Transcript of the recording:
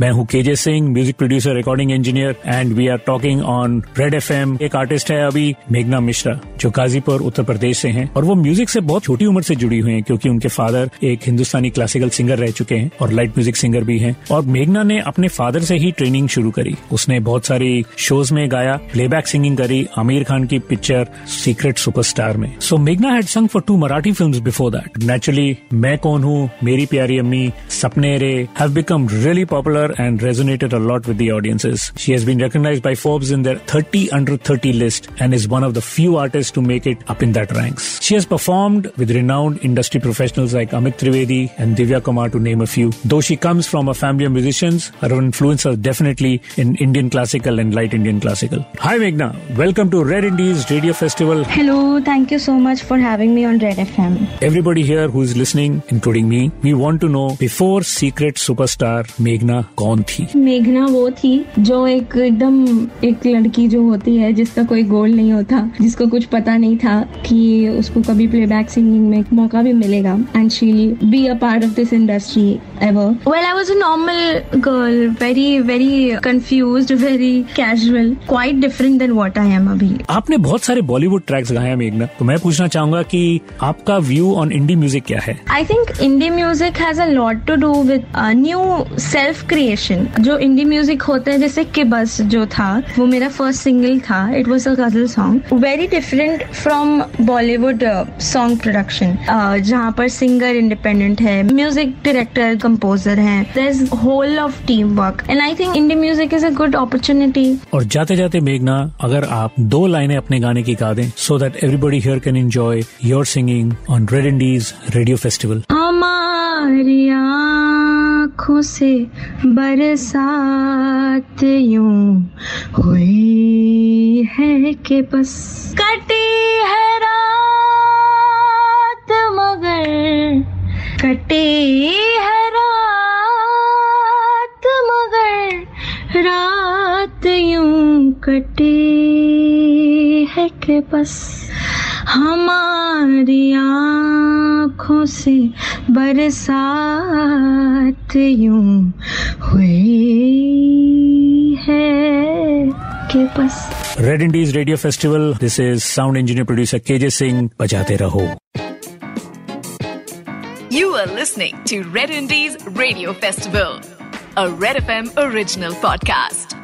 मैं हूँ KJ Singh music producer recording engineer and we are talking on Red FM एक artist है अभी, मेघना मिश्रा, जो गाजीपुर, उत्तर प्रदेश से हैं। और वो म्यूज़िक से बहुत छोटी उम्र से जुड़ी हुई हैं, क्योंकि उनके फादर एक हिंदुस्तानी क्लासिकल सिंगर रह चुके हैं और लाइट म्यूज़िक सिंगर भी हैं। और मेघना ने अपने फादर से ही ट्रेनिंग शुरू करी। उसने बहुत सारी शोज़ में गाया प्लेबैक सिंगिंग करी, आमिर खान की पिक्चर सीक्रेट सुपरस्टार में। सो मेघना had sung for two Marathi film before that naturally मैं कौन हूँ? मेरी प्यारी अम्मी, सपने रे have become really popular and resonated a lot with the audiences. She has been recognized by Forbes in their 30 under 30 list and is one of the few artists to make it up in that ranks. She has performed with renowned industry professionals like Amit Trivedi and Divya Kumar to name a few. Though she comes from a family of musicians, her influence are definitely in Indian classical and light Indian classical. Hi Meghna, welcome to Red Indies Radio Festival. Hello, thank you so much for having me on Red FM. Everybody here who is listening, including me, we want to know before Secret Superstar Meghna कौन थी? मेघना वो थी जो एक एकदम एक लड़की जो होती है, जिसका कोई गोल नहीं होता, जिसको कुछ पता नहीं था कि उसको कभी प्लेबैक सिंगिंग में मौका भी मिलेगा। And she be a part of this industry ever well I was a normal girl very very confuse very casual quite different than what I am अभी आपने बहुत सारे बॉलीवुड ट्रैक्स गाए मेघना। तो मैं पूछना चाहूँगा कि आपका व्यू ऑन इंडी म्यूज़िक क्या है? I think indie music has a lot to do with new self creation जो इंडी म्यूज़िक होते हैं जैसे कि बस जो था वो मेरा फ़र्स्ट सिंगल था it was a ghazal song very different from Bollywood song production जहाँ पर सिंगर इंडिपेंडेंट है म्यूज़िक डायरेक्टर कंपोजर है. There whole of team work and I think indie music is a good opportunity और जाते जाते मेघना अगर आप दो लाइनें अपने गाने की गा दें so that everybody here can enjoy your singing on Red Indies Radio Festival हमारी आँखों से बरसात यूँ हुई है के बस कटी है रात मगर कटी है रात यूँ कटी है के बस हमारी आँखों से बरसात यूँ हुई है के बस। Red Indies Radio Festival this is sound engineer producer KJ Singh बजाते रहो You are listening to Red Indies Radio Festival, a Red FM original podcast.